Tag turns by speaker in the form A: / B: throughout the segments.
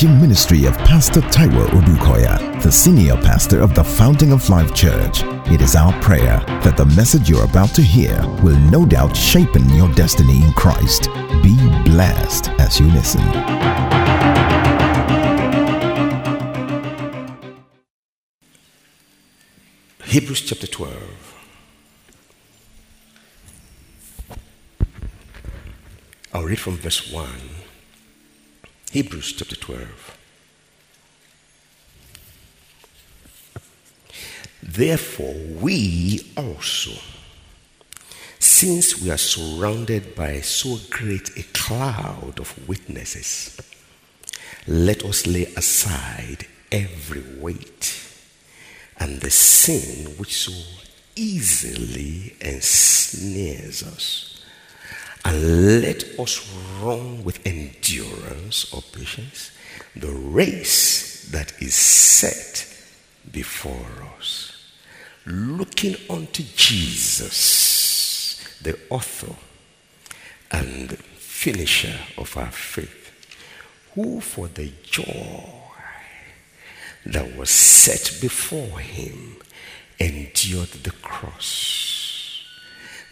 A: teaching ministry of Pastor Taiwo Odukoya, the senior pastor of the Fountain of Life Church. It is our prayer that the message you're about to hear will no doubt shape your destiny in Christ. Be blessed as you listen.
B: Hebrews chapter 12. I'll read from verse 1. Hebrews chapter 12. Therefore, we also, since we are surrounded by so great a cloud of witnesses, let us lay aside every weight and the sin which so easily ensnares us. And let us run with endurance or patience the race that is set before us. Looking unto Jesus, the author and finisher of our faith, who for the joy that was set before him endured the cross,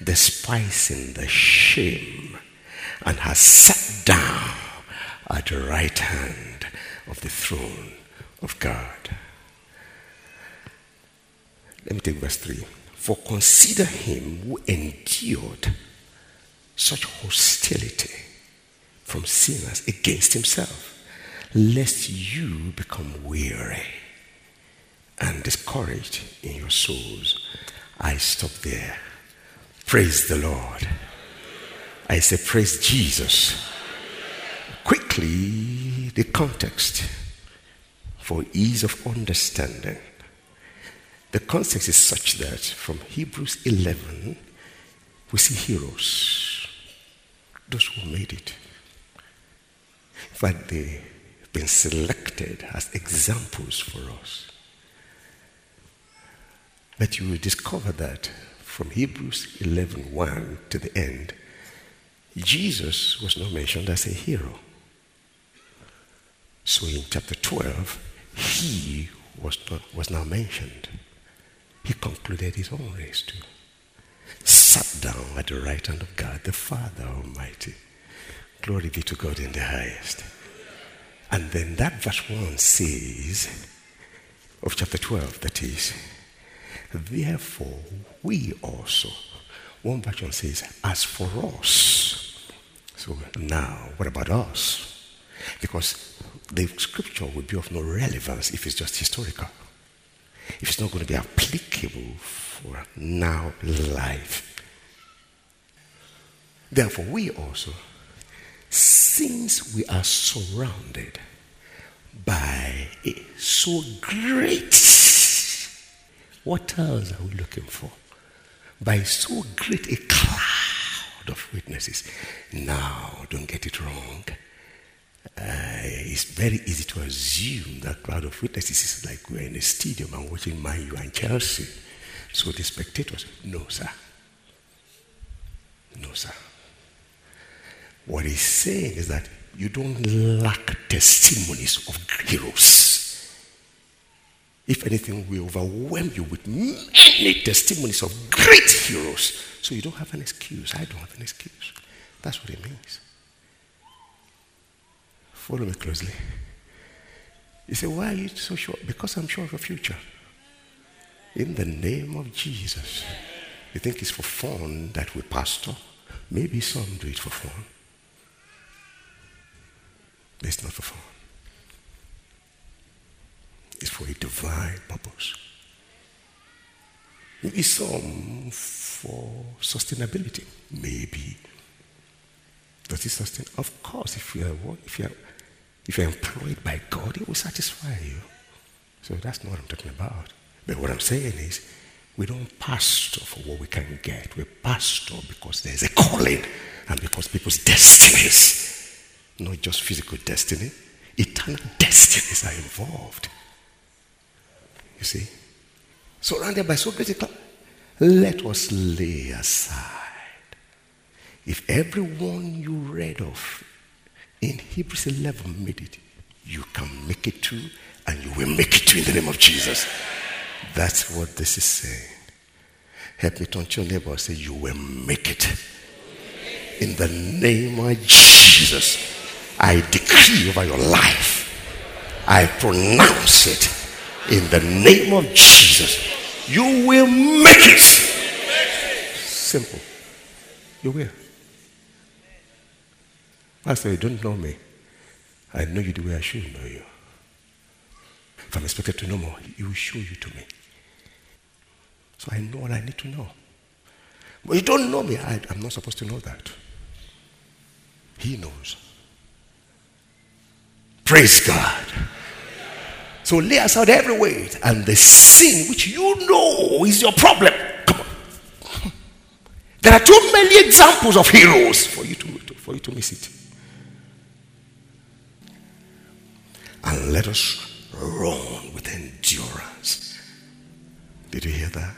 B: despising the shame, and has sat down at the right hand of the throne of God. Let me take verse 3. For consider him who endured such hostility from sinners against himself lest you become weary and discouraged in your souls. I stop there. Praise the Lord. I say, Praise Jesus. Quickly, the context for ease of understanding. The context is such that from Hebrews 11, we see heroes, those who made it. In fact, they have been selected as examples for us. But you will discover that from Hebrews 11 1 to the end, Jesus was not mentioned as a hero. So in chapter 12, he was, not, was now mentioned. He concluded his own race too. Sat down at the right hand of God, the Father Almighty. Glory be to God in the highest. And then that verse 1 says, of chapter 12, that is, therefore we also. One version says, as for us. So now, what about us? Because the scripture would be of no relevance if it's just historical. If it's not going to be applicable for now life. Therefore, we also since we are surrounded by a so great, what else are we looking for? By so great a cloud of witnesses. Now, don't get it wrong. Uh, it's very easy to assume that crowd of witnesses is like we're in a stadium and watching Man U and Chelsea. So the spectators, no, sir. No, sir. What he's saying is that you don't lack testimonies of heroes. If anything, we overwhelm you with many testimonies of great heroes. So you don't have an excuse. I don't have an excuse. That's what it means. Follow me closely. You say, why are you so sure? Because I'm sure of your future. In the name of Jesus. You think it's for fun that we pastor? Maybe some do it for fun. It's not for fun. It's for a divine purpose. Maybe some for sustainability. Maybe. Does it sustain? Of course, if you are if you are if you're employed by God, it will satisfy you. So that's not what I'm talking about. But what I'm saying is, we don't pastor for what we can get. We pastor because there's a calling and because people's destinies not just physical destiny, eternal destinies are involved. You see? Surrounded by so great a cloud, let us lay aside. If everyone you read of in Hebrews 11 made it, you can make it too, and you will make it too in the name of Jesus. That's what this is saying. Help me turn to your neighbor and say, You will make it. In the name of Jesus, I decree over your life. I pronounce it in the name of Jesus. You will make it. Simple. You will. Pastor, you don't know me. I know you the way I should know you. If I'm expected to know more, He will show you to me. So I know what I need to know. But you don't know me. I, I'm not supposed to know that. He knows. Praise God. So lay aside every weight and the sin which you know is your problem. Come on. There are too many examples of heroes for you to, for you to miss it. And let us run with endurance. Did you hear that?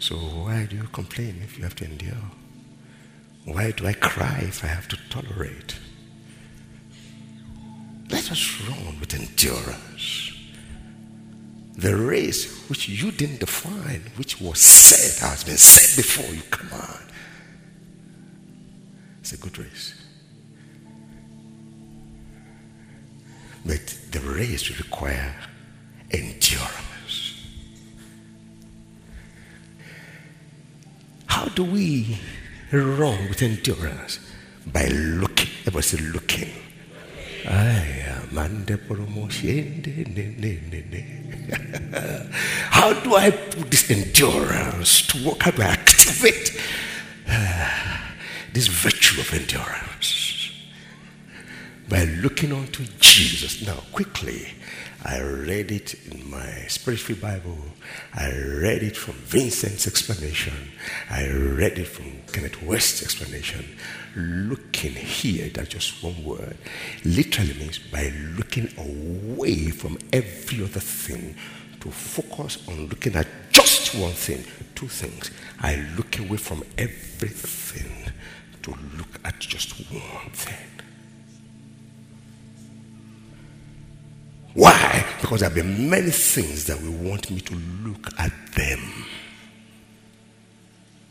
B: So why do you complain if you have to endure? Why do I cry if I have to tolerate? Let us run with endurance. The race which you didn't define, which was said, has been said before you. Come on. It's a good race. But the race will require endurance. How do we run with endurance? By looking. Everybody say looking. How do I put this endurance to work? How do I activate this virtue of endurance? By looking unto Jesus. Now, quickly, I read it in my spiritual Bible. I read it from Vincent's explanation. I read it from Kenneth Wuest's explanation. Looking here, that's just one word, literally means by looking away from every other thing to focus on looking at just one thing, two things. I look away from everything to look at just one thing. Why? Because there have been many things that will want me to look at them.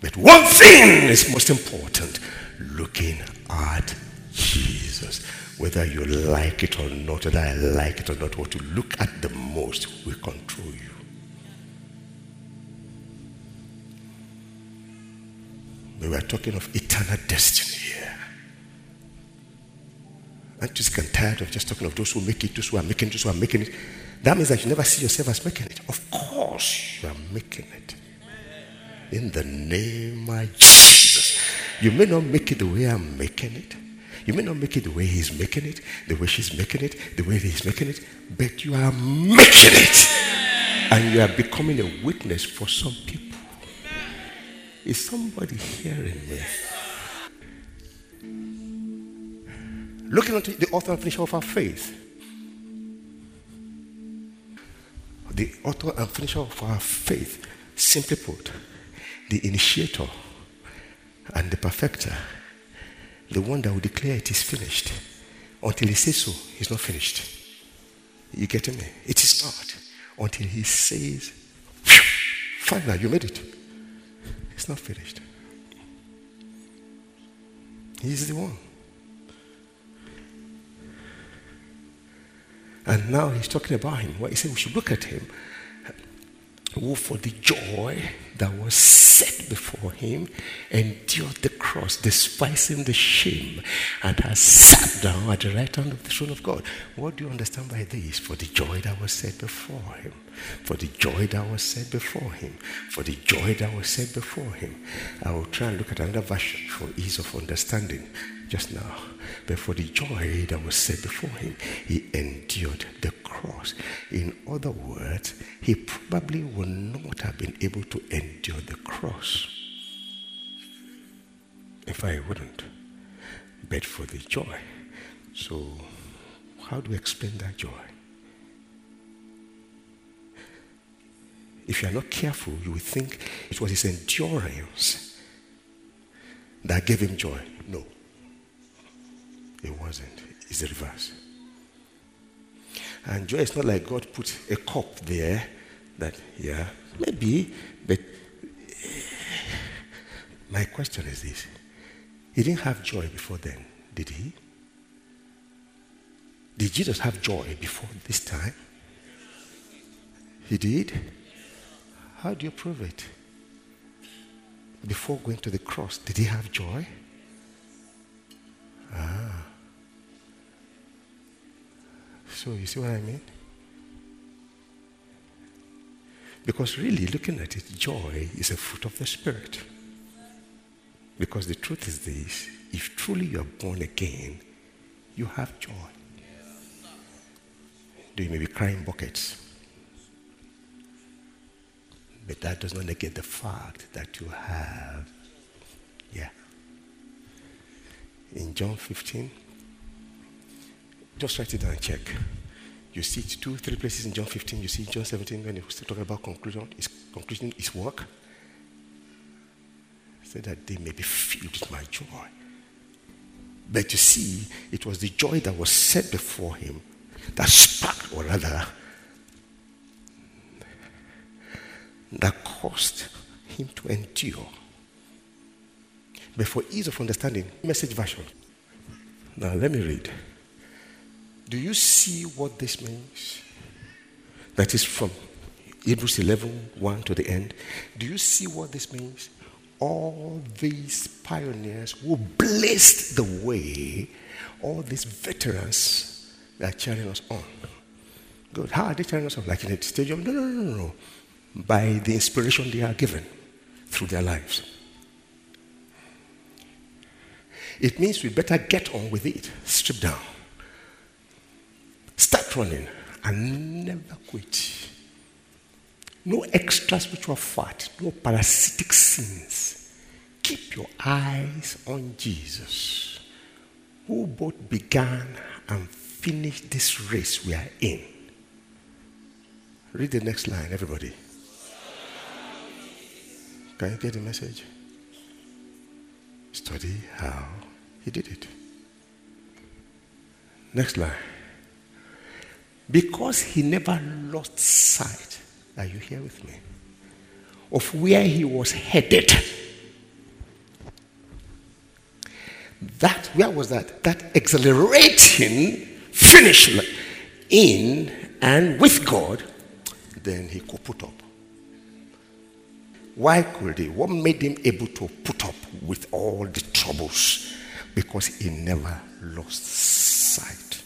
B: But one thing is most important looking at Jesus. Whether you like it or not, whether I like it or not, what you look at the most will control you. We were talking of eternal destiny here. You sick and tired of just talking of those who make it, those who are making it, those who are making it? That means that you never see yourself as making it. Of course, you are making it. In the name of Jesus. You may not make it the way I'm making it. You may not make it the way he's making it, the way she's making it, the way he's making it, but you are making it. And you are becoming a witness for some people. Is somebody hearing me? Looking at the author and finisher of our faith. The author and finisher of our faith, simply put, the initiator and the perfecter, the one that will declare it is finished. Until he says so, he's not finished. You getting me? It is not. Until he says, now, you made it. It's not finished. He's the one. And now he's talking about him. What he said, we should look at him who for the joy that was set before him endured the cross, despising the shame, and has sat down at the right hand of the throne of God. What do you understand by this? For the joy that was set before him, for the joy that was set before him, for the joy that was set before him. I will try and look at another version for ease of understanding just now. But for the joy that was set before him, he endured the cross. In other words, he probably would not have been able to endure the cross. If I wouldn't, but for the joy. So, how do we explain that joy? If you are not careful, you will think it was his endurance that gave him joy. It wasn't. It's the reverse. And joy is not like God put a cup there that, yeah, maybe, but my question is this He didn't have joy before then, did he? Did Jesus have joy before this time? He did? How do you prove it? Before going to the cross, did he have joy? Ah. So you see what I mean? Because really, looking at it, joy is a fruit of the Spirit. Because the truth is this if truly you are born again, you have joy. Do you may be crying buckets? But that does not negate the fact that you have, yeah. In John 15, just write it down and check. You see it two, three places in John 15. You see John 17 when he's talking about conclusion, his conclusion, his work. So that they may be filled with my joy. But you see, it was the joy that was set before him that sparked, or rather, that caused him to endure. But for ease of understanding, message version. Now let me read. Do you see what this means? That is from Hebrews 11 1 to the end. Do you see what this means? All these pioneers who blazed the way, all these veterans that are cheering us on. Good. How are they cheering us on? Like in a stadium? No, no, no, no, no. By the inspiration they are given through their lives. It means we better get on with it, strip down. Start running and never quit. No extra spiritual fat, no parasitic sins. Keep your eyes on Jesus, who both began and finished this race we are in. Read the next line, everybody. Can you get the message? Study how he did it. Next line. Because he never lost sight, are you here with me? Of where he was headed. That, where was that? That exhilarating finish in and with God, then he could put up. Why could he? What made him able to put up with all the troubles? Because he never lost sight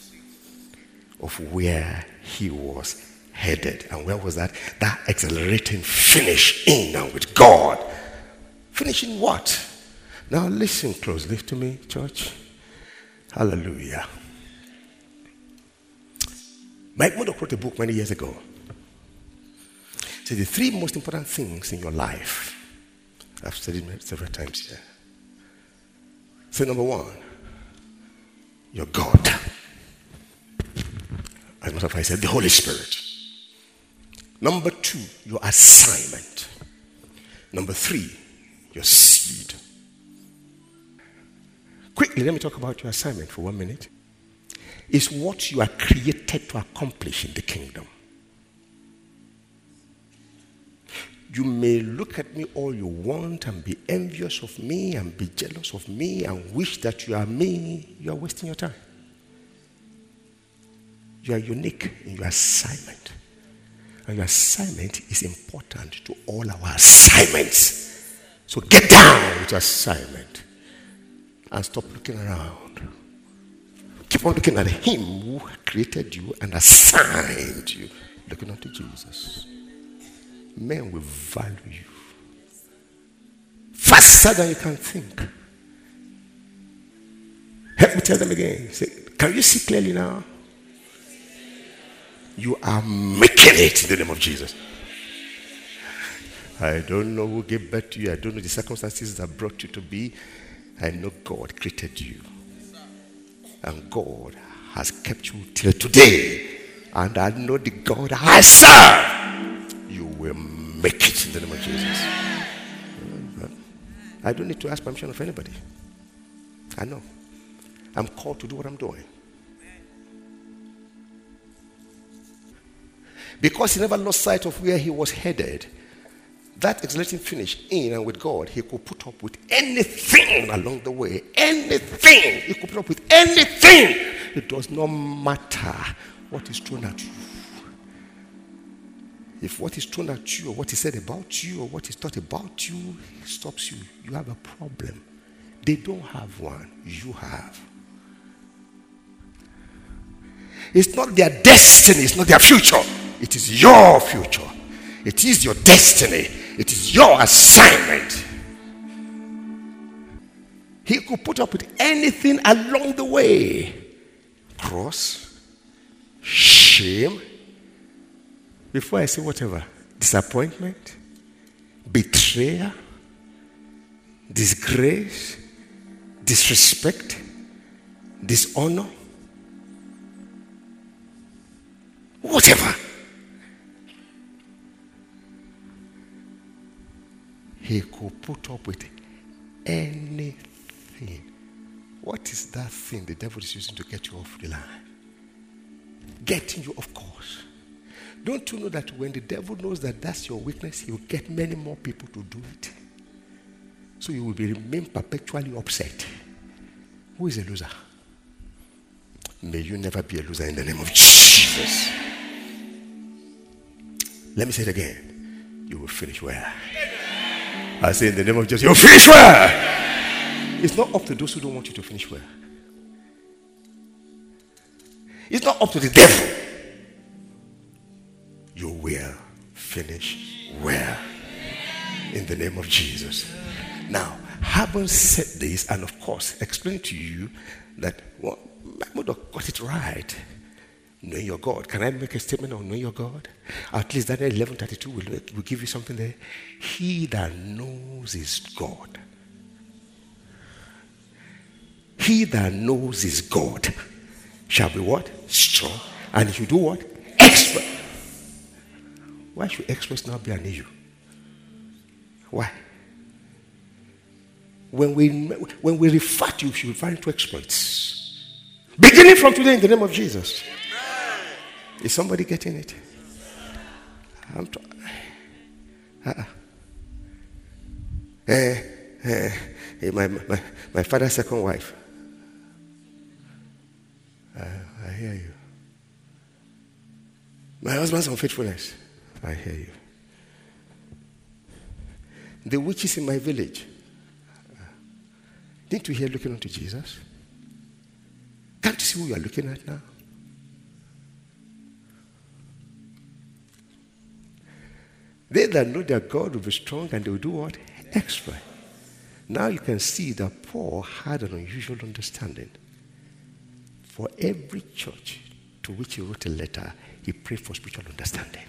B: of where he was headed. And where was that? That accelerating finish in and with God. Finishing what? Now listen closely to me, church. Hallelujah. Mike Murdock wrote a book many years ago. Said the three most important things in your life. I've said it several times here. So number one, your God. Fact, I said the Holy Spirit. Number two, your assignment. Number three, your seed. Quickly, let me talk about your assignment for one minute. It's what you are created to accomplish in the kingdom. You may look at me all you want and be envious of me and be jealous of me and wish that you are me. You are wasting your time. You are unique in your assignment. And your assignment is important to all our assignments. So get down with your assignment and stop looking around. Keep on looking at Him who created you and assigned you. Looking unto Jesus. Men will value you faster than you can think. Help me tell them again. Say, can you see clearly now? You are making it in the name of Jesus. I don't know who gave birth to you. I don't know the circumstances that brought you to be. I know God created you. And God has kept you till today. And I know the God I serve. You will make it in the name of Jesus. I don't need to ask permission of anybody. I know. I'm called to do what I'm doing. Because he never lost sight of where he was headed, that exhilarating finish in and with God, he could put up with anything along the way. Anything. He could put up with anything. It does not matter what is thrown at you. If what is thrown at you or what is said about you or what is thought about you stops you, you have a problem. They don't have one, you have. It's not their destiny, it's not their future. It is your future. It is your destiny. It is your assignment. He could put up with anything along the way cross, shame, before I say whatever, disappointment, betrayal, disgrace, disrespect, dishonor, whatever. He could put up with anything. What is that thing the devil is using to get you off the line? Getting you, of course. Don't you know that when the devil knows that that's your weakness, he will get many more people to do it? So you will be remain perpetually upset. Who is a loser? May you never be a loser in the name of Jesus. Let me say it again. You will finish well. I say in the name of Jesus, you'll finish well. It's not up to those who don't want you to finish well. It's not up to the devil you will finish well in the name of Jesus. Now, having said this, and of course, explain to you that well, Murdock got it right. Knowing your God. Can I make a statement on knowing your God? At least Daniel 11:32 will, will give you something there. He that knows his God. He that knows his God shall be what? Strong. And if you do what? Expert. Why should experts not be an issue? Why? When we, when we refer to you, should refer to exploits. Beginning from today in the name of Jesus. Is somebody getting it? I'm t- uh-uh. eh, eh, eh, my, my, my father's second wife. Uh, I hear you. My husband's unfaithfulness. I hear you. The witches in my village. Didn't you hear looking unto Jesus? Can't you see who you are looking at now? They that know their God will be strong and they will do what? Exploit. Now you can see that Paul had an unusual understanding. For every church to which he wrote a letter, he prayed for spiritual understanding.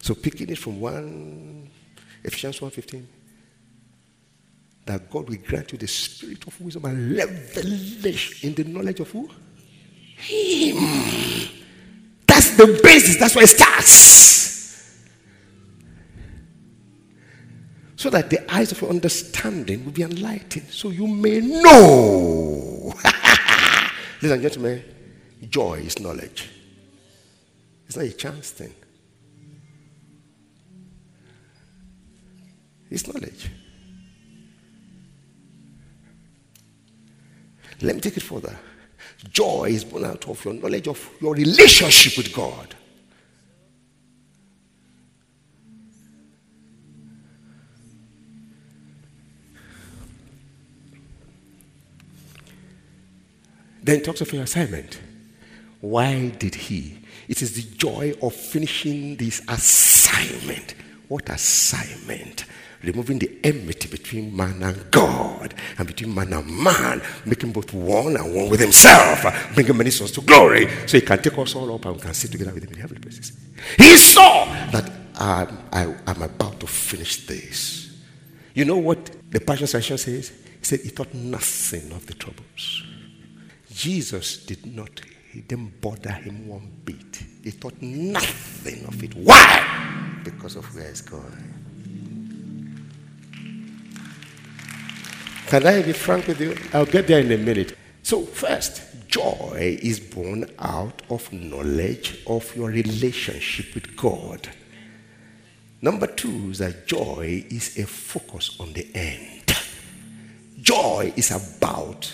B: So picking it from one Ephesians 1.15 that God will grant you the spirit of wisdom and revelation in the knowledge of who? Him. The basis. That's where it starts. So that the eyes of your understanding will be enlightened. So you may know. Ladies and gentlemen, joy is knowledge. It's not a chance thing. It's knowledge. Let me take it further. Joy is born out of your knowledge of your relationship with God. Then he talks of your assignment. Why did he? It is the joy of finishing this assignment. What assignment? Removing the enmity between man and God and between man and man, making both one and one with himself, bringing many souls to glory so he can take us all up and we can sit together with him in heavenly places. He saw that um, I, am about to finish this. You know what the Passion Translation says? He said he thought nothing of the troubles. Jesus did not, he didn't bother him one bit. He thought nothing of it. Why? Because of where he's going. Can I be frank with you? I'll get there in a minute. So, first, joy is born out of knowledge of your relationship with God. Number two is that joy is a focus on the end. Joy is about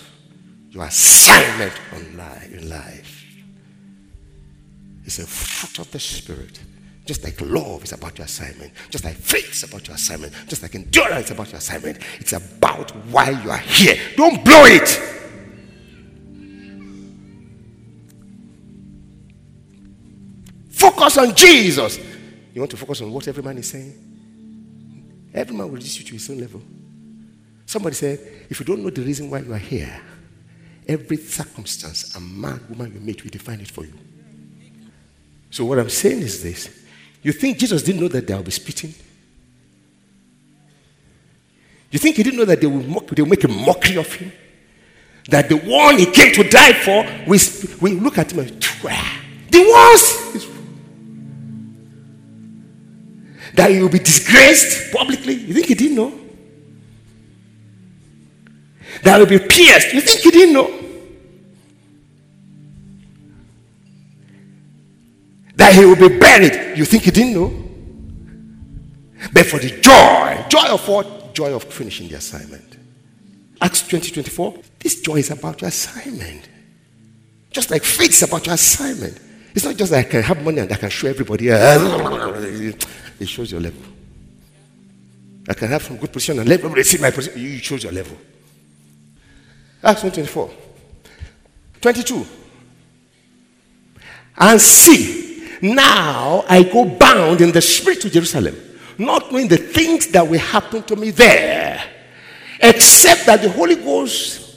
B: your assignment on life, in life. It's a fruit of the Spirit. Just like love is about your assignment, just like faith is about your assignment, just like endurance is about your assignment. It's about why you are here. Don't blow it. Focus on Jesus. You want to focus on what every man is saying? Every man will reduce you to his own level. Somebody said, if you don't know the reason why you are here, every circumstance and man, woman you meet will define it for you. So what I'm saying is this. You think Jesus didn't know that they will be spitting? You think he didn't know that they will, mock, they make a mockery of him? That the one he came to die for, we, we look at him and the ones that he will be disgraced publicly. You think he didn't know? That he will be pierced. You think he didn't know? That he will be buried. You think he didn't know? But for the joy, joy of what? Joy of finishing the assignment. Acts 20 24. This joy is about your assignment. Just like faith is about your assignment. It's not just that I can have money and I can show everybody. Uh, it shows your level. I can have some good position and let everybody see my position. You shows your level. Acts 24. 22. And see, now I go bound in the spirit to Jerusalem, not knowing the things that will happen to me there, except that the Holy Ghost,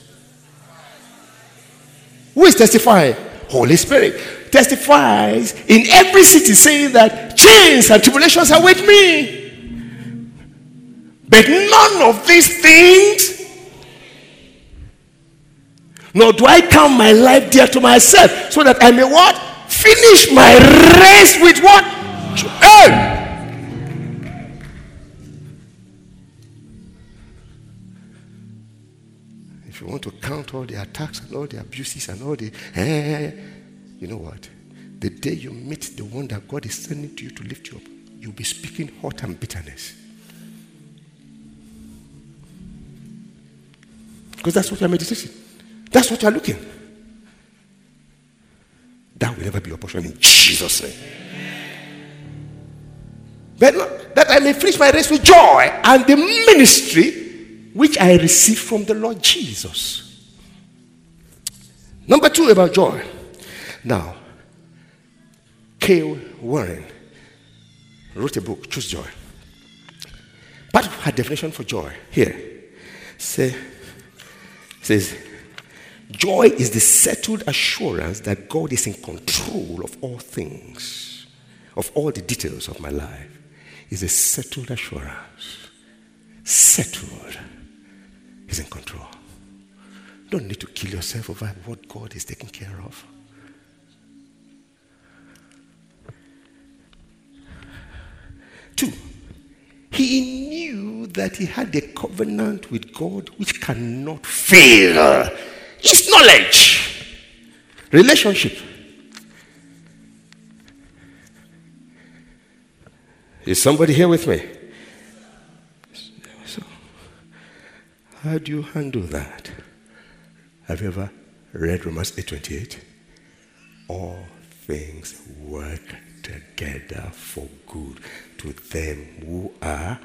B: who is testifying? Holy Spirit testifies in every city saying that chains and tribulations are with me. But none of these things, nor do I count my life dear to myself, so that I may what? Finish my race with what? Hey! If you want to count all the attacks and all the abuses and all the eh, you know what? The day you meet the one that God is sending to you to lift you up, you'll be speaking hurt and bitterness. Because that's what you're meditating. That's what you're looking. That portion in Jesus' name. But not, that I may finish my race with joy and the ministry which I received from the Lord Jesus. Number two about joy. Now, Kay Warren wrote a book, Choose Joy. Part of her definition for joy here say, says, Joy is the settled assurance that God is in control of all things, of all the details of my life. Is a settled assurance. Settled. He's in control. Don't need to kill yourself over what God is taking care of. Two, he knew that he had a covenant with God which cannot fail. His knowledge, relationship. Is somebody here with me? So, how do you handle that? Have you ever read Romans 8:28? All things work together for good to them who are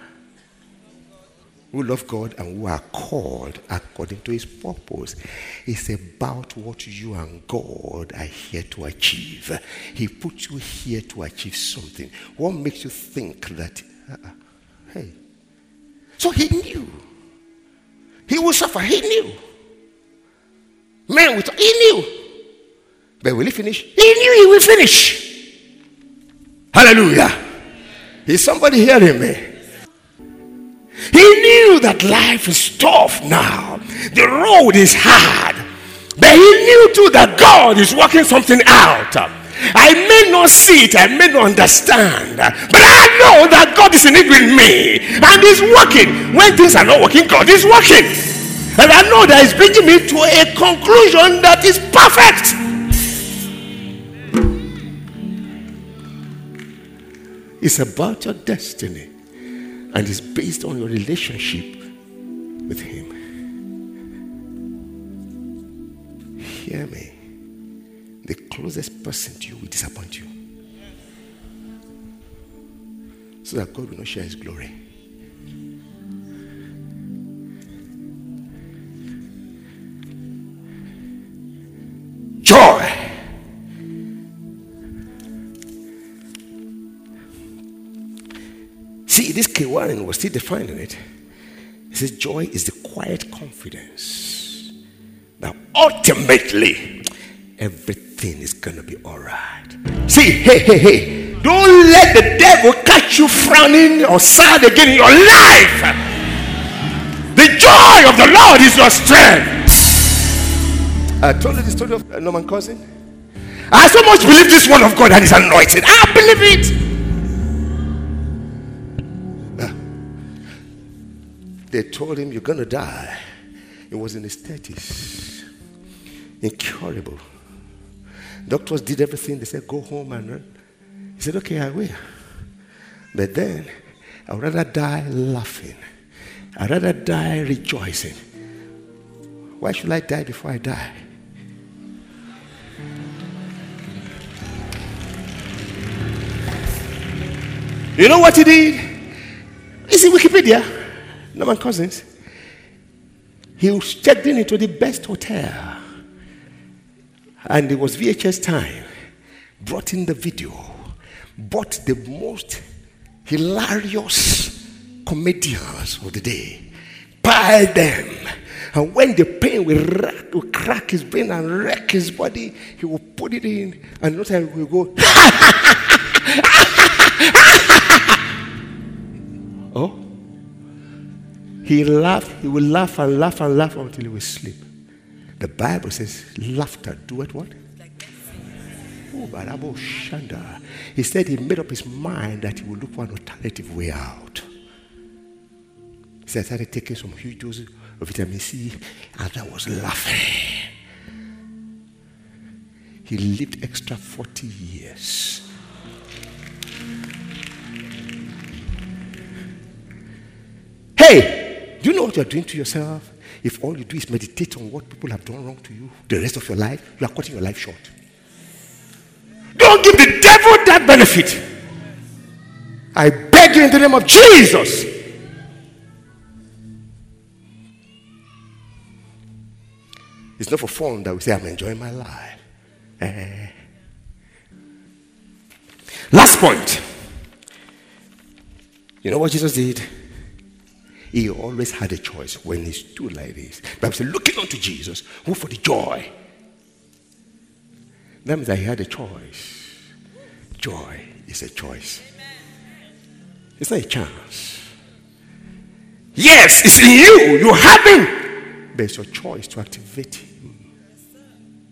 B: who love God and who are called according to his purpose. It's about what you and God are here to achieve. He put you here to achieve something. What makes you think that, uh, hey? So he knew. He will suffer. He knew. Man, with, he knew. But will he finish? He knew he will finish. Hallelujah. Is somebody hearing me? He knew that life is tough now. The road is hard. But he knew too that God is working something out. I may not see it, I may not understand, but I know that God is in it with me and He's working. When things are not working, God is working. And I know that it's bringing me to a conclusion that is perfect. It's about your destiny and it's based on your relationship with Him. Hear me. The closest person to you will disappoint you. So that God will not share His glory. Joy. This Kay Warren was still defining it. He says, Joy is the quiet confidence that ultimately everything is going to be all right. See, hey, hey, hey, don't let the devil catch you frowning or sad again in your life. The joy of the Lord is your strength. I told you the story of uh, Norman Cousin. I so much believe this word of God and is anointed. I believe it. They told him, You're going to die. It was in his 30s. Incurable. Doctors did everything. They said, Go home and run. He said, Okay, I will. But then, I'd rather die laughing. I'd rather die rejoicing. Why should I die before I die? You know what he did? It's in Wikipedia. Norman Cousins, he was checked in into the best hotel. And it was VHS time. Brought in the video. Bought the most hilarious comedians of the day. Piled them. And when the pain will, rack, will crack his brain and wreck his body, he will put it in, and no time will go. oh? He laughed, he will laugh and laugh and laugh until he will sleep. The Bible says, laughter doeth what? Oh. He said he made up his mind that he would look for an alternative way out. He said, I started taking some huge doses of vitamin C, and I was laughing. He lived extra 40 years. Hey, know what you're doing to yourself? If all you do is meditate on what people have done wrong to you the rest of your life, you are cutting your life short. Don't give the devil that benefit. I beg you in the name of Jesus. It's not for fun that we say, I'm enjoying my life. Eh. Last point. You know what Jesus did? He always had a choice when he stood like this. Bible said, looking unto Jesus, who for the joy. That means that he had a choice. Joy is a choice. It's not a chance. Yes, it's in you. You have him. But it's your choice to activate him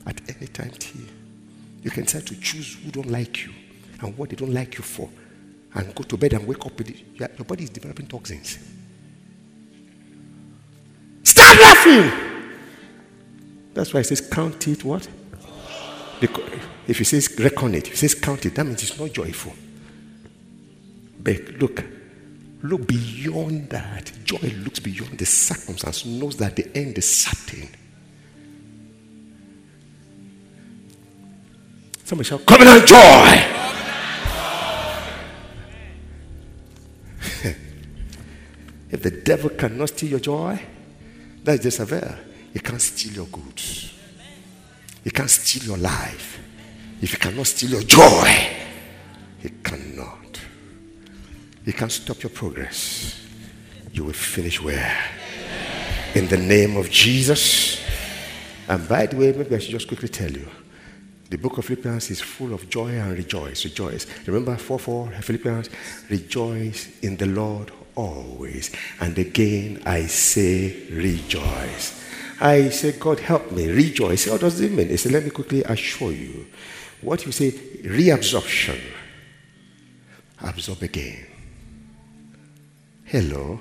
B: at any time here. You can decide to choose who don't like you and what they don't like you for. And go to bed and wake up with it. Your body is developing toxins. Laughing. That's why it says count it what? If it says reckon it, if it says count it, that means it's not joyful. But look, look beyond that. Joy looks beyond the circumstance, knows that the end is certain. Somebody shout, covenant joy. if the devil cannot steal your joy, that's just a veil. He can't steal your goods. He can't steal your life. If he cannot steal your joy, he cannot. He can't stop your progress. You will finish where? In the name of Jesus. And by the way, maybe I should just quickly tell you. The book of Philippians is full of joy and rejoice. Rejoice. Remember 4 4 Philippians? Rejoice in the Lord always. And again, I say, rejoice. I say, God, help me, rejoice. What does it mean? He said, let me quickly assure you. What you say, reabsorption. Absorb again. Hello.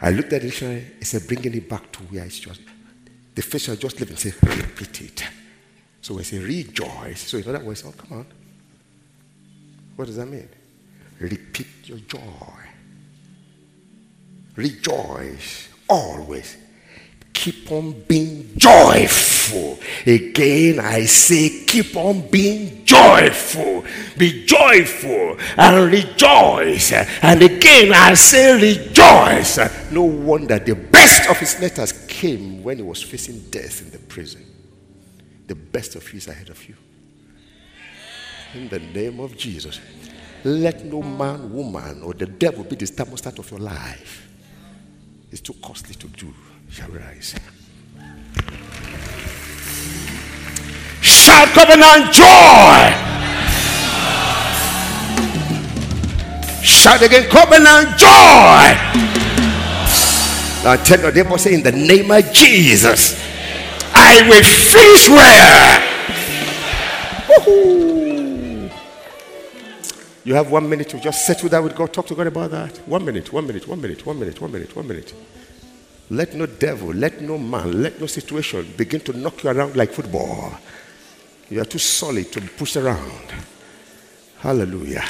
B: I looked at the dictionary, it said, bringing it back to where it's just, the fish are just living, say, repeat it. So I say, rejoice. So in other words, oh, come on. What does that mean? Repeat your joy. Rejoice always. Keep on being joyful. Again, I say, keep on being joyful. Be joyful and rejoice. And again, I say, rejoice. No wonder the best of his letters came when he was facing death in the prison. The best of you is ahead of you. In the name of Jesus, let no man, woman, or the devil be the thermostat of your life. It's too costly to do. Shall we rise? Shout covenant joy! Shout again, covenant joy! Now tell your neighbor, say, in the name of Jesus, I will finish well. You have one minute to just settle that with God. Talk to God about that. One minute, one minute, one minute, one minute, one minute, one minute. Let no devil, let no man, let no situation begin to knock you around like football. You are too solid to be pushed around. Hallelujah.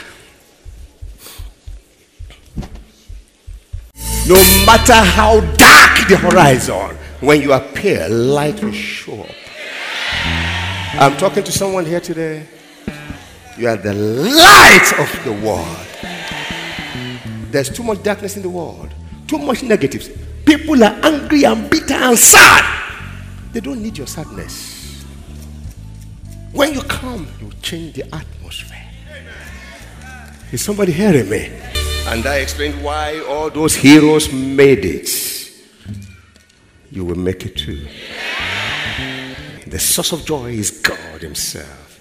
B: No matter how dark the horizon, when you appear, light will show up. I'm talking to someone here today. You are the light of the world. There's too much darkness in the world, too much negatives. People are angry and bitter and sad. They don't need your sadness. When you come, you change the atmosphere. Is somebody hearing me? And I explained why all those heroes made it. You will make it too. The source of joy is God Himself.